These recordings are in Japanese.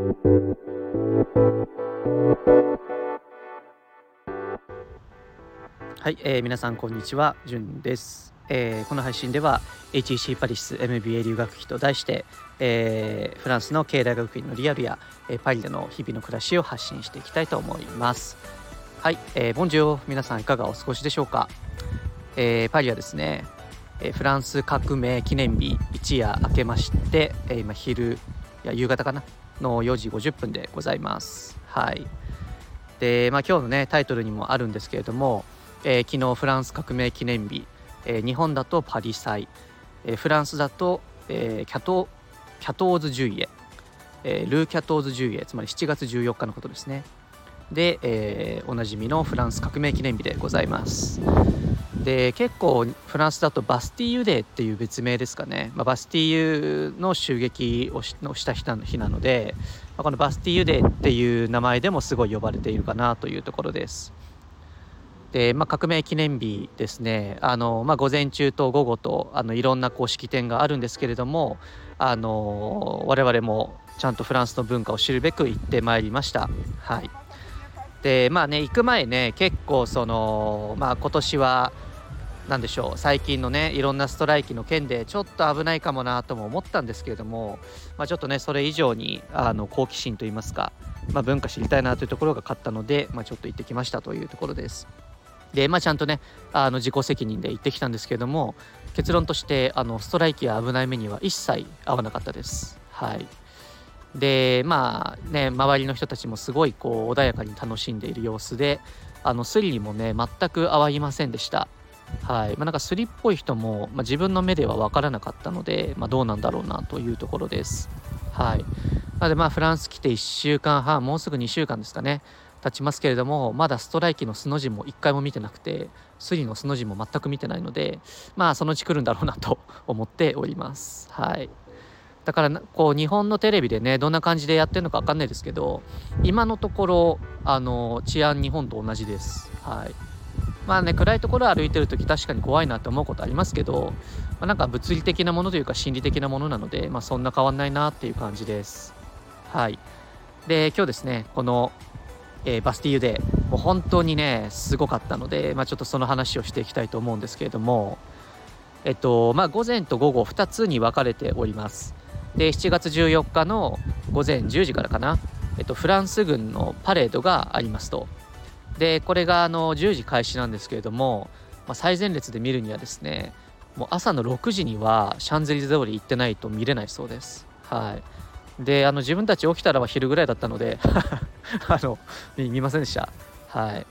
はい、えー、皆さんこんにちは、じゅんです。えー、この配信では HEC パリス MBA 留学費と題して、えー、フランスの経済学院のリアルや、えー、パリでの日々の暮らしを発信していきたいと思います。はい、えー、ボンジュー皆さんいかがお過ごしでしょうか？えー、パリはですね、えー、フランス革命記念日一夜明けまして、えー、今昼いや夕方かな？の4時50分でございます。はい。で、まあ今日のねタイトルにもあるんですけれども、えー、昨日フランス革命記念日、えー、日本だとパリ祭、えー、フランスだと、えー、キャトキャトーズ・ジュイエ、えー、ルー・キャトーズ・ジュイエつまり7月14日のことですねで、えー、おなじみのフランス革命記念日でございますで結構フランスだとバスティーユデーっていう別名ですかね、まあ、バスティーユの襲撃をしのした日なので、まあ、このバスティーユデーっていう名前でもすごい呼ばれているかなというところです。で、まあ、革命記念日ですね。あの、まあ、午前中と午後とあのいろんなこう式典があるんですけれどもあの我々もちゃんとフランスの文化を知るべく行ってまいりました。はい。でまあね行く前ね結構そのまあ今年は何でしょう最近のねいろんなストライキの件でちょっと危ないかもなとも思ったんですけれども、まあ、ちょっとねそれ以上にあの好奇心といいますか、まあ、文化知りたいなというところが勝ったので、まあ、ちょっと行ってきましたというところです。で、まあ、ちゃんとねあの自己責任で行ってきたんですけれども結論としてあのストライキや危ない目には一切合わなかったです。はいでまあね周りの人たちもすごいこう穏やかに楽しんでいる様子であのスリにもね全く合わいませんでした。はい。まあ、なんかスリっぽい人も、まあ、自分の目では分からなかったので、まあ、どうなんだろうなというところです。はい、なのでまあフランス来て1週間半もうすぐ2週間ですかね経ちますけれどもまだストライキの素の字も1回も見てなくてスリの素の字も全く見てないのでまあそのうち来るんだろうなと思っております。はい。だからこう日本のテレビでねどんな感じでやってるのか分かんないですけど今のところあの治安日本と同じです。はい。まあね暗いところを歩いてる時確かに怖いなって思うことありますけど、まあ、なんか物理的なものというか心理的なものなので、まあ、そんな変わんないなっていう感じです。はい。で今日ですねこのえー、バスティーユでもう本当にねすごかったので、まあ、ちょっとその話をしていきたいと思うんですけれども、えっとまあ、午前と午後2つに分かれております。で7月14日の午前10時からかな、えっと、フランス軍のパレードがありますと。でこれがあの10時開始なんですけれども、まあ、最前列で見るにはですねもう朝の6時にはシャンゼリゼ通り行ってないと見れないそうです。はい。であの自分たち起きたらは昼ぐらいだったので あの見ませんでした。はい。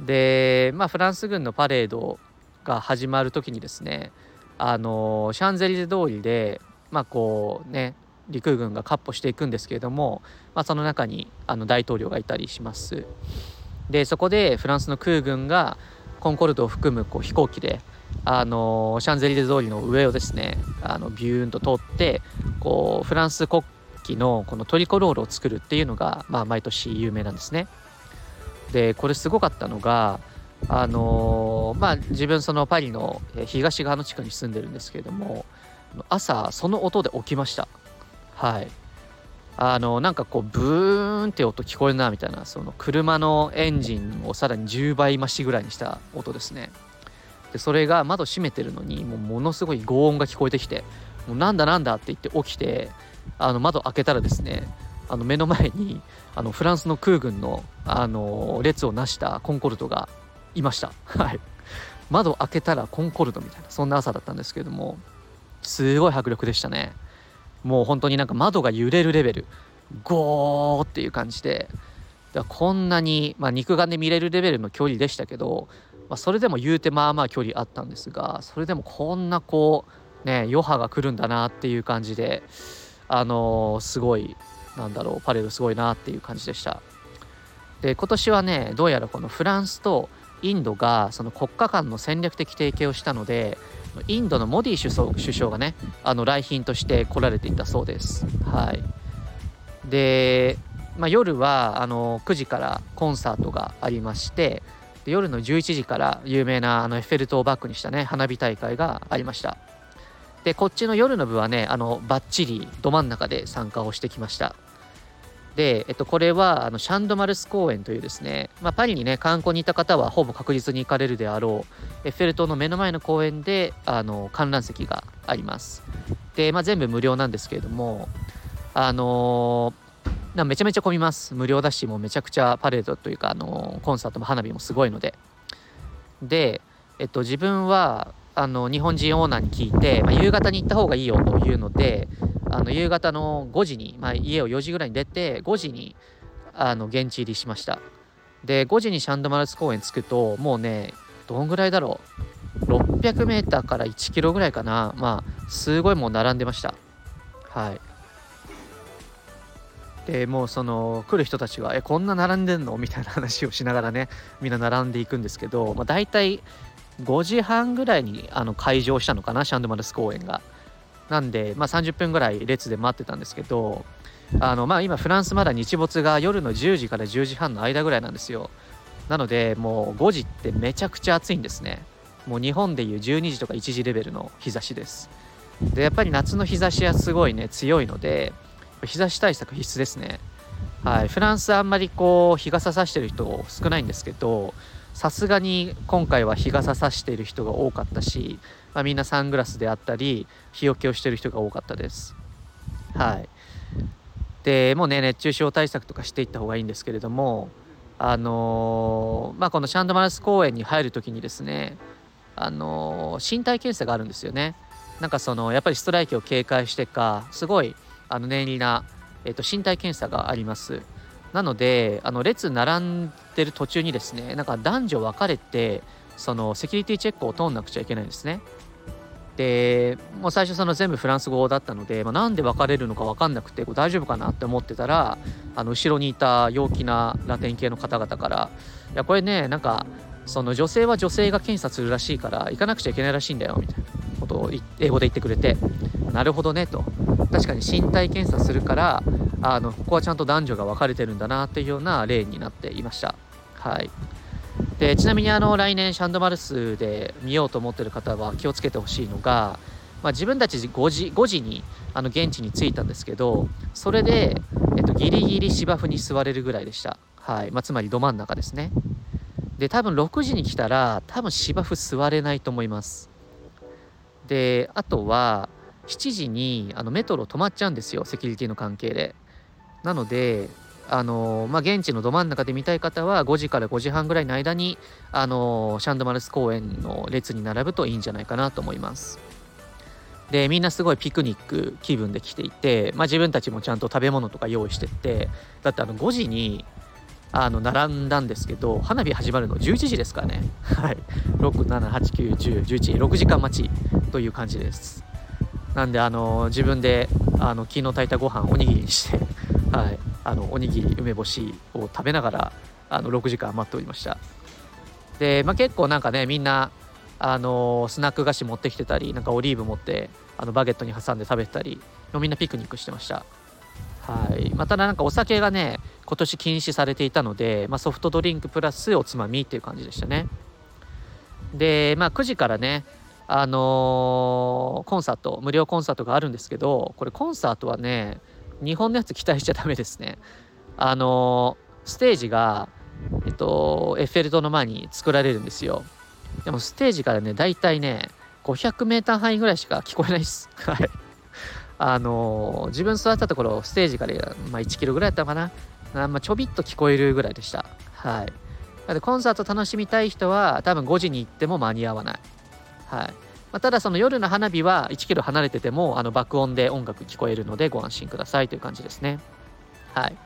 でまあフランス軍のパレードが始まる時にですねあのシャンゼリゼ通りでまあこうね陸軍が闊歩していくんですけれども、まあ、その中にあの大統領がいたりします。でそこでフランスの空軍がコンコルドを含むこう飛行機であのシャンゼリゼ通りの上をですねあのビューンと通ってこうフランス国旗のこのトリコロールを作るっていうのが、まあ、毎年有名なんですね。でこれすごかったのがあのー、まあ自分そのパリの東側の地区に住んでるんですけれども朝その音で起きましたはいあのなんかこうブーンって音聞こえるなみたいなその車のエンジンをさらに10倍増しぐらいにした音ですねでそれが窓閉めてるのにもうものすごい轟音が聞こえてきてもうなんだなんだって言って起きてあの窓開けたらですねあの目の前にあのフランスの空軍のあの列をなしたコンコルドがいました。はい、窓開けたらコンコルドみたいなそんな朝だったんですけれどもすごい迫力でしたね。もう本当になんか窓が揺れるレベル。ゴーっていう感じで。だこんなに、まあ、肉眼で見れるレベルの距離でしたけど、まあ、それでも言うてまあまあ距離あったんですがそれでもこんなこうね余波が来るんだなっていう感じであのー、すごいなんだろうパレードすごいなっていう感じでした。で今年はねどうやらこのフランスとインドがその国家間の戦略的提携をしたのでインドのモディ首相首相がねあの来賓として来られていたそうです。はい。で、まあ、夜はあの9時からコンサートがありましてで夜の11時から有名なあのエッフェル塔をバックにしたね花火大会がありました。でこっちの夜の部はねあのバッチリど真ん中で参加をしてきました。で、えっと、これはあのシャンドマルス公園というですね、まあ、パリにね観光に行った方はほぼ確実に行かれるであろうエッフェル塔の目の前の公園であの観覧席があります。で、まあ、全部無料なんですけれどもあのー、めちゃめちゃ混みます。無料だしもうめちゃくちゃパレードというか、あのー、コンサートも花火もすごいので。で、えっと、自分はあの日本人オーナーに聞いて、まあ、夕方に行った方がいいよというのであの夕方の5時に、まあ、家を4時ぐらいに出て5時にあの現地入りしました。で5時にシャンドマルス公園着くともうねどんぐらいだろう。600m から1キロぐらいかな。まあすごいもう並んでました。はい。でもうその来る人たちが「えこんな並んでんの?」みたいな話をしながらねみんな並んでいくんですけど、まあ、大体5時半ぐらいにあの開場したのかなシャンドマルス公園が。なんで、まあ、30分ぐらい列で待ってたんですけどあの、まあ、今フランスまだ日没が夜の10時から10時半の間ぐらいなんですよ。なのでもう5時ってめちゃくちゃ暑いんですね。もう日本でいう12時とか1時レベルの日差しです。でやっぱり夏の日差しはすごいね強いので日差し対策必須ですね。はい、フランスあんまりこう日傘さしてる人少ないんですけどさすがに今回は日傘さしている人が多かったし、まあ、みんなサングラスであったり日よけをしてる人が多かったです。はい、でもうね熱中症対策とかしていった方がいいんですけれどもあのー、まあ、このシャンドマルス公園に入る時にですねあのー、身体検査があるんですよね。なんかそのやっぱりストライキを警戒してかすごいあの念入りな、えー、と身体検査があります。なのであの列並んでる途中にですねなんか男女分かれてそのセキュリティチェックを通んなくちゃいけないんですね。でもう最初その全部フランス語だったので、まあ、なんで別れるのか分かんなくてこ大丈夫かなって思ってたらあの後ろにいた陽気なラテン系の方々から「いやこれねなんかその女性は女性が検査するらしいから行かなくちゃいけないらしいんだよ」みたいなことを英語で言ってくれて「なるほどね」と確かに身体検査するからあのここはちゃんと男女が分かれてるんだなっていうような例になっていました。はい、でちなみにあの来年シャンドマルスで見ようと思ってる方は気をつけてほしいのが、まあ、自分たち5時 ,5 時にあの現地に着いたんですけどそれで、えっと、ギリギリ芝生に座れるぐらいでした、はい。まあ、つまりど真ん中ですね。で多分6時に来たら多分芝生座れないと思います。であとは7時にあのメトロ止まっちゃうんですよ。セキュリティの関係で。なのであのまあ、現地のど真ん中で見たい方は5時から5時半ぐらいの間にあのシャンドマルス公園の列に並ぶといいんじゃないかなと思います。でみんなすごいピクニック気分で来ていて、まあ、自分たちもちゃんと食べ物とか用意してってだってあの5時にあの並んだんですけど花火始まるの11時ですからね。はい。678910116時間待ちという感じです。なんであの自分であの昨日炊いたご飯おにぎりにしてはい、あのおにぎり梅干しを食べながらあの6時間待っておりました。で、まあ、結構なんかねみんなあのスナック菓子持ってきてたりなんかオリーブ持ってあのバゲットに挟んで食べてたりみんなピクニックしてました。はい。まあ、ただなんかお酒がね今年禁止されていたので、まあ、ソフトドリンクプラスおつまみっていう感じでしたね。でまあ9時からねあのー、コンサート無料コンサートがあるんですけどこれコンサートはね日本のやつ期待しちゃダメですね。あのステージが、えっと、エッフェル塔の前に作られるんですよ。でもステージからね、だいたいね、500メーター範囲ぐらいしか聞こえないです。はい。あの自分座ったところ、ステージから、まあ、1キロぐらいだったのかな。あまあ、ちょびっと聞こえるぐらいでした。はい。なので、コンサート楽しみたい人は、多分5時に行っても間に合わない。はい。まあ、ただその夜の花火は1キロ離れててもあの爆音で音楽聞こえるのでご安心くださいという感じですね。はい。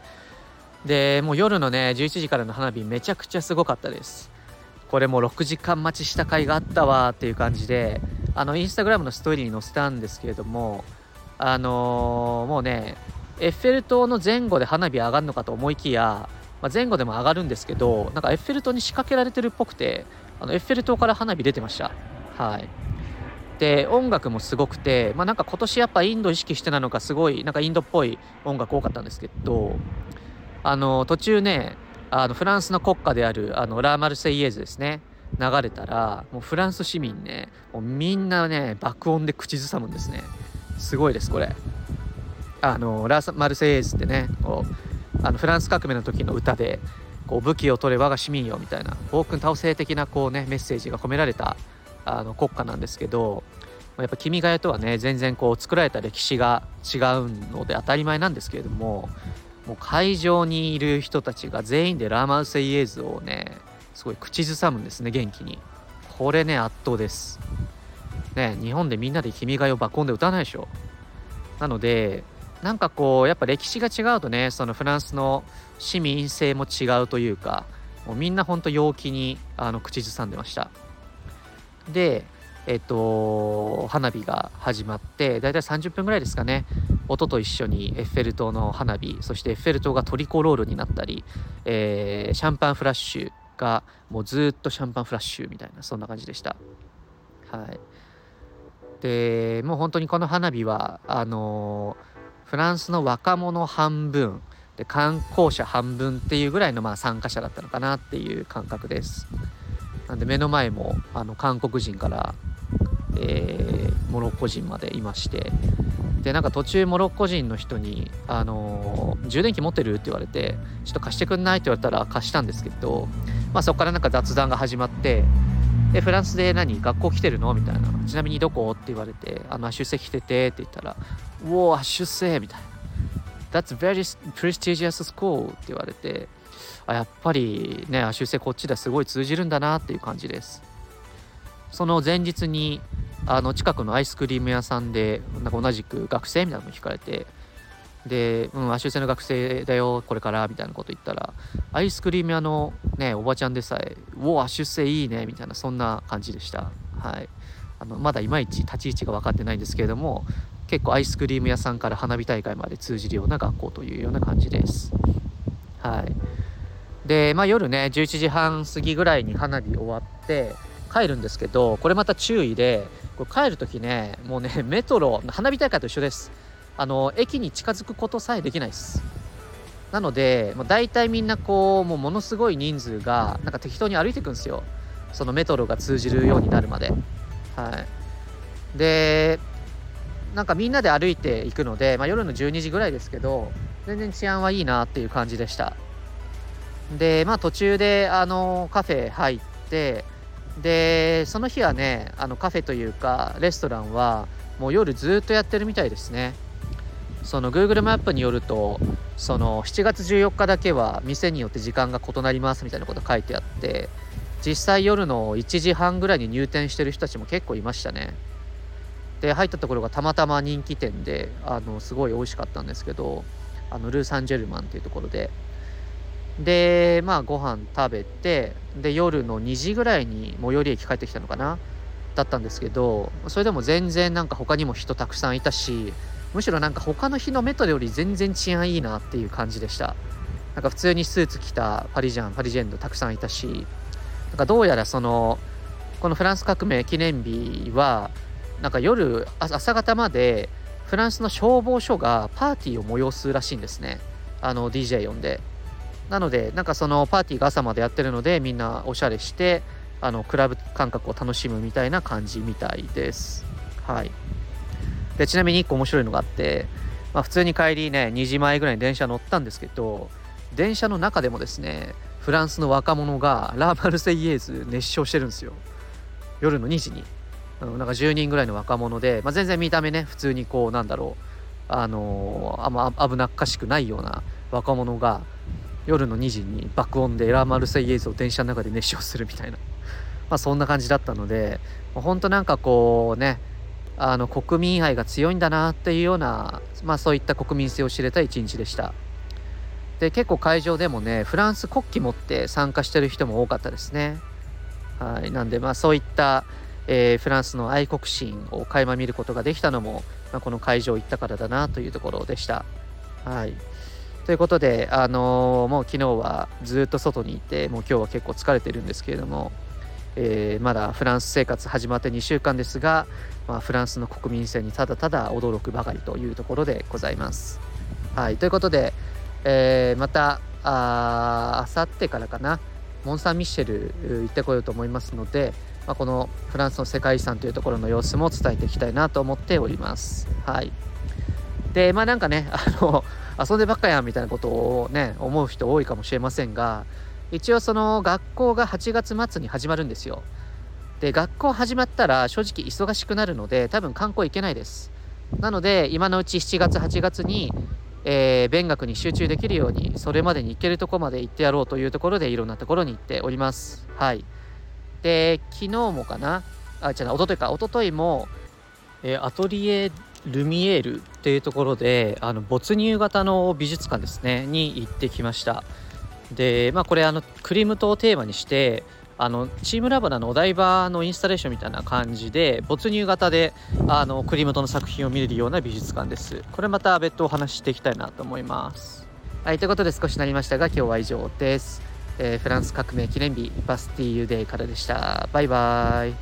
で、もう夜のね、11時からの花火めちゃくちゃすごかったです。これもう6時間待ちした甲斐があったわっていう感じで、あの、インスタグラムのストーリーに載せたんですけれども、あのー、もうね、エッフェル塔の前後で花火上がるのかと思いきや、まあ、前後でも上がるんですけど、なんかエッフェル塔に仕掛けられてるっぽくて、あのエッフェル塔から花火出てました。はい。で音楽もすごくて、まあ、なんか今年やっぱインド意識してなのかすごいなんかインドっぽい音楽多かったんですけどあの途中ねあのフランスの国歌であるあのラーマルセイエーズですね流れたらもうフランス市民ねもうみんなね爆音で口ずさむんですね。すごいですこれ。あのラーマルセイエーズってねこうあのフランス革命の時の歌でこう武器を取れ我が市民よみたいな暴君倒せ的なこうねメッセージが込められたあの国家なんですけどやっぱ「君が代」とはね全然こう作られた歴史が違うので当たり前なんですけれどももう会場にいる人たちが全員でラーマウセイエーズをねすごい口ずさむんですね元気に。これね圧倒です。ね日本でみんなで「君が代」を爆音で歌わないでしょ。なのでなんかこうやっぱ歴史が違うとねそのフランスの市民性も違うというかもうみんなほんと陽気にあの口ずさんでました。でえっと花火が始まってだいたい30分ぐらいですかね。音と一緒にエッフェル塔の花火そしてエッフェル塔がトリコロールになったり、えー、シャンパンフラッシュがもうずっとシャンパンフラッシュみたいなそんな感じでした。はい。でもう本当にこの花火はあのフランスの若者半分で観光者半分っていうぐらいのまあ参加者だったのかなっていう感覚です。なんで目の前もあの韓国人から、えー、モロッコ人までいましてでなんか途中モロッコ人の人に、あのー、充電器持ってる?」って言われて「ちょっと貸してくんない?」って言われたら貸したんですけど、まあ、そこからなんか雑談が始まってで、フランスで何学校来てるの？みたいな。ちなみにどこ？って言われて、あの、出席来ててって言ったら、うお出世みたいな。That's very prestigious school って言われて、あ、やっぱりね、出世こっちですごい通じるんだなっていう感じです。その前日に、あの、近くのアイスクリーム屋さんで、なんか同じく学生みたいなのも聞かれて、で、うん、秋世の学生だよ、これから、みたいなこと言ったら、アイスクリーム屋のね、おばちゃんでさえ、うお、出世いいね、みたいな、そんな感じでした。はい。あのまだいまいち立ち位置が分かってないんですけれども、結構アイスクリーム屋さんから花火大会まで通じるような学校というような感じです。はい。で、まあ夜ね、11時半過ぎぐらいに花火終わって、帰るんですけど、これまた注意で、これ帰る時ね、もうね、メトロ、花火大会と一緒です。あの駅に近づくことさえできないですなのでもう大体みんなこうもうものすごい人数がなんか適当に歩いていくんですよそのメトロが通じるようになるまではいでなんかみんなで歩いていくので、まあ、夜の12時ぐらいですけど全然治安はいいなっていう感じでした。でまあ途中であのカフェ入ってでその日はねあのカフェというかレストランはもう夜ずっとやってるみたいですね。その Google マップによるとその7月14日だけは店によって時間が異なりますみたいなこと書いてあって実際夜の1時半ぐらいに入店してる人たちも結構いましたね。で入ったところがたまたま人気店であのすごい美味しかったんですけどあのルー・サンジェルマンっていうところで。でまあご飯食べてで夜の2時ぐらいに最寄り駅帰ってきたのかな？だったんですけどそれでも全然なんか他にも人たくさんいたしむしろなんか他の日のメトロより全然治安いいなっていう感じでした。なんか普通にスーツ着たパリジャンパリジェンドたくさんいたしなんかどうやらそのこのフランス革命記念日はなんか夜朝方までフランスの消防署がパーティーを催すらしいんですね。あの DJ 呼んで。なのでなんかそのパーティーが朝までやってるのでみんなおしゃれしてあのクラブ感覚を楽しむみたいな感じみたいです。はい。でちなみに1個面白いのがあって、まあ、普通に帰りね2時前ぐらいに電車乗ったんですけど電車の中でもですねフランスの若者がラーマルセイエーズ熱唱してるんですよ。夜の2時に。なんか10人ぐらいの若者で、まあ、全然見た目ね普通にこうなんだろうあのー、あんま危なっかしくないような若者が夜の2時に爆音でエラーマルセイエーズを電車の中で熱唱するみたいな。まあそんな感じだったので本当なんかこうねあの国民愛が強いんだなっていうような、まあ、そういった国民性を知れた一日でした。で結構会場でもねフランス国旗持って参加してる人も多かったですね。はい。なんでまあそういった、えー、フランスの愛国心を垣間見ることができたのも、まあ、この会場行ったからだなというところでした。はい。ということで、あのー、もう昨日はずっと外にいてもう今日は結構疲れてるんですけれどもえー、まだフランス生活始まって2週間ですが、まあ、フランスの国民性にただただ驚くばかりというところでございます。はい、ということで、えー、またあさってからかなモン・サン・ミッシェル行ってこようと思いますので、まあ、このフランスの世界遺産というところの様子も伝えていきたいなと思っております。はい。でまあなんかね あの遊んでばっかやんみたいなことをね思う人多いかもしれませんが一応その学校が8月末に始まるんですよ。で学校始まったら正直忙しくなるので多分観光行けないです。なので今のうち7月8月に、えー、勉学に集中できるようにそれまでに行けるとこまで行ってやろうというところでいろんなところに行っております。はい。で昨日もかな？あ違うな一昨日か。一昨日も、えー、アトリエルミエールっていうところであの没入型の美術館ですねに行ってきました。でまあこれあのクリムトをテーマにしてあのチームラボナのお台場のインスタレーションみたいな感じで没入型であのクリムトの作品を見れるような美術館です。これまた別途お話ししていきたいなと思います。はいということで少しなりましたが今日は以上です、えー、フランス革命記念日バスティーユデーからでした。バイバイ。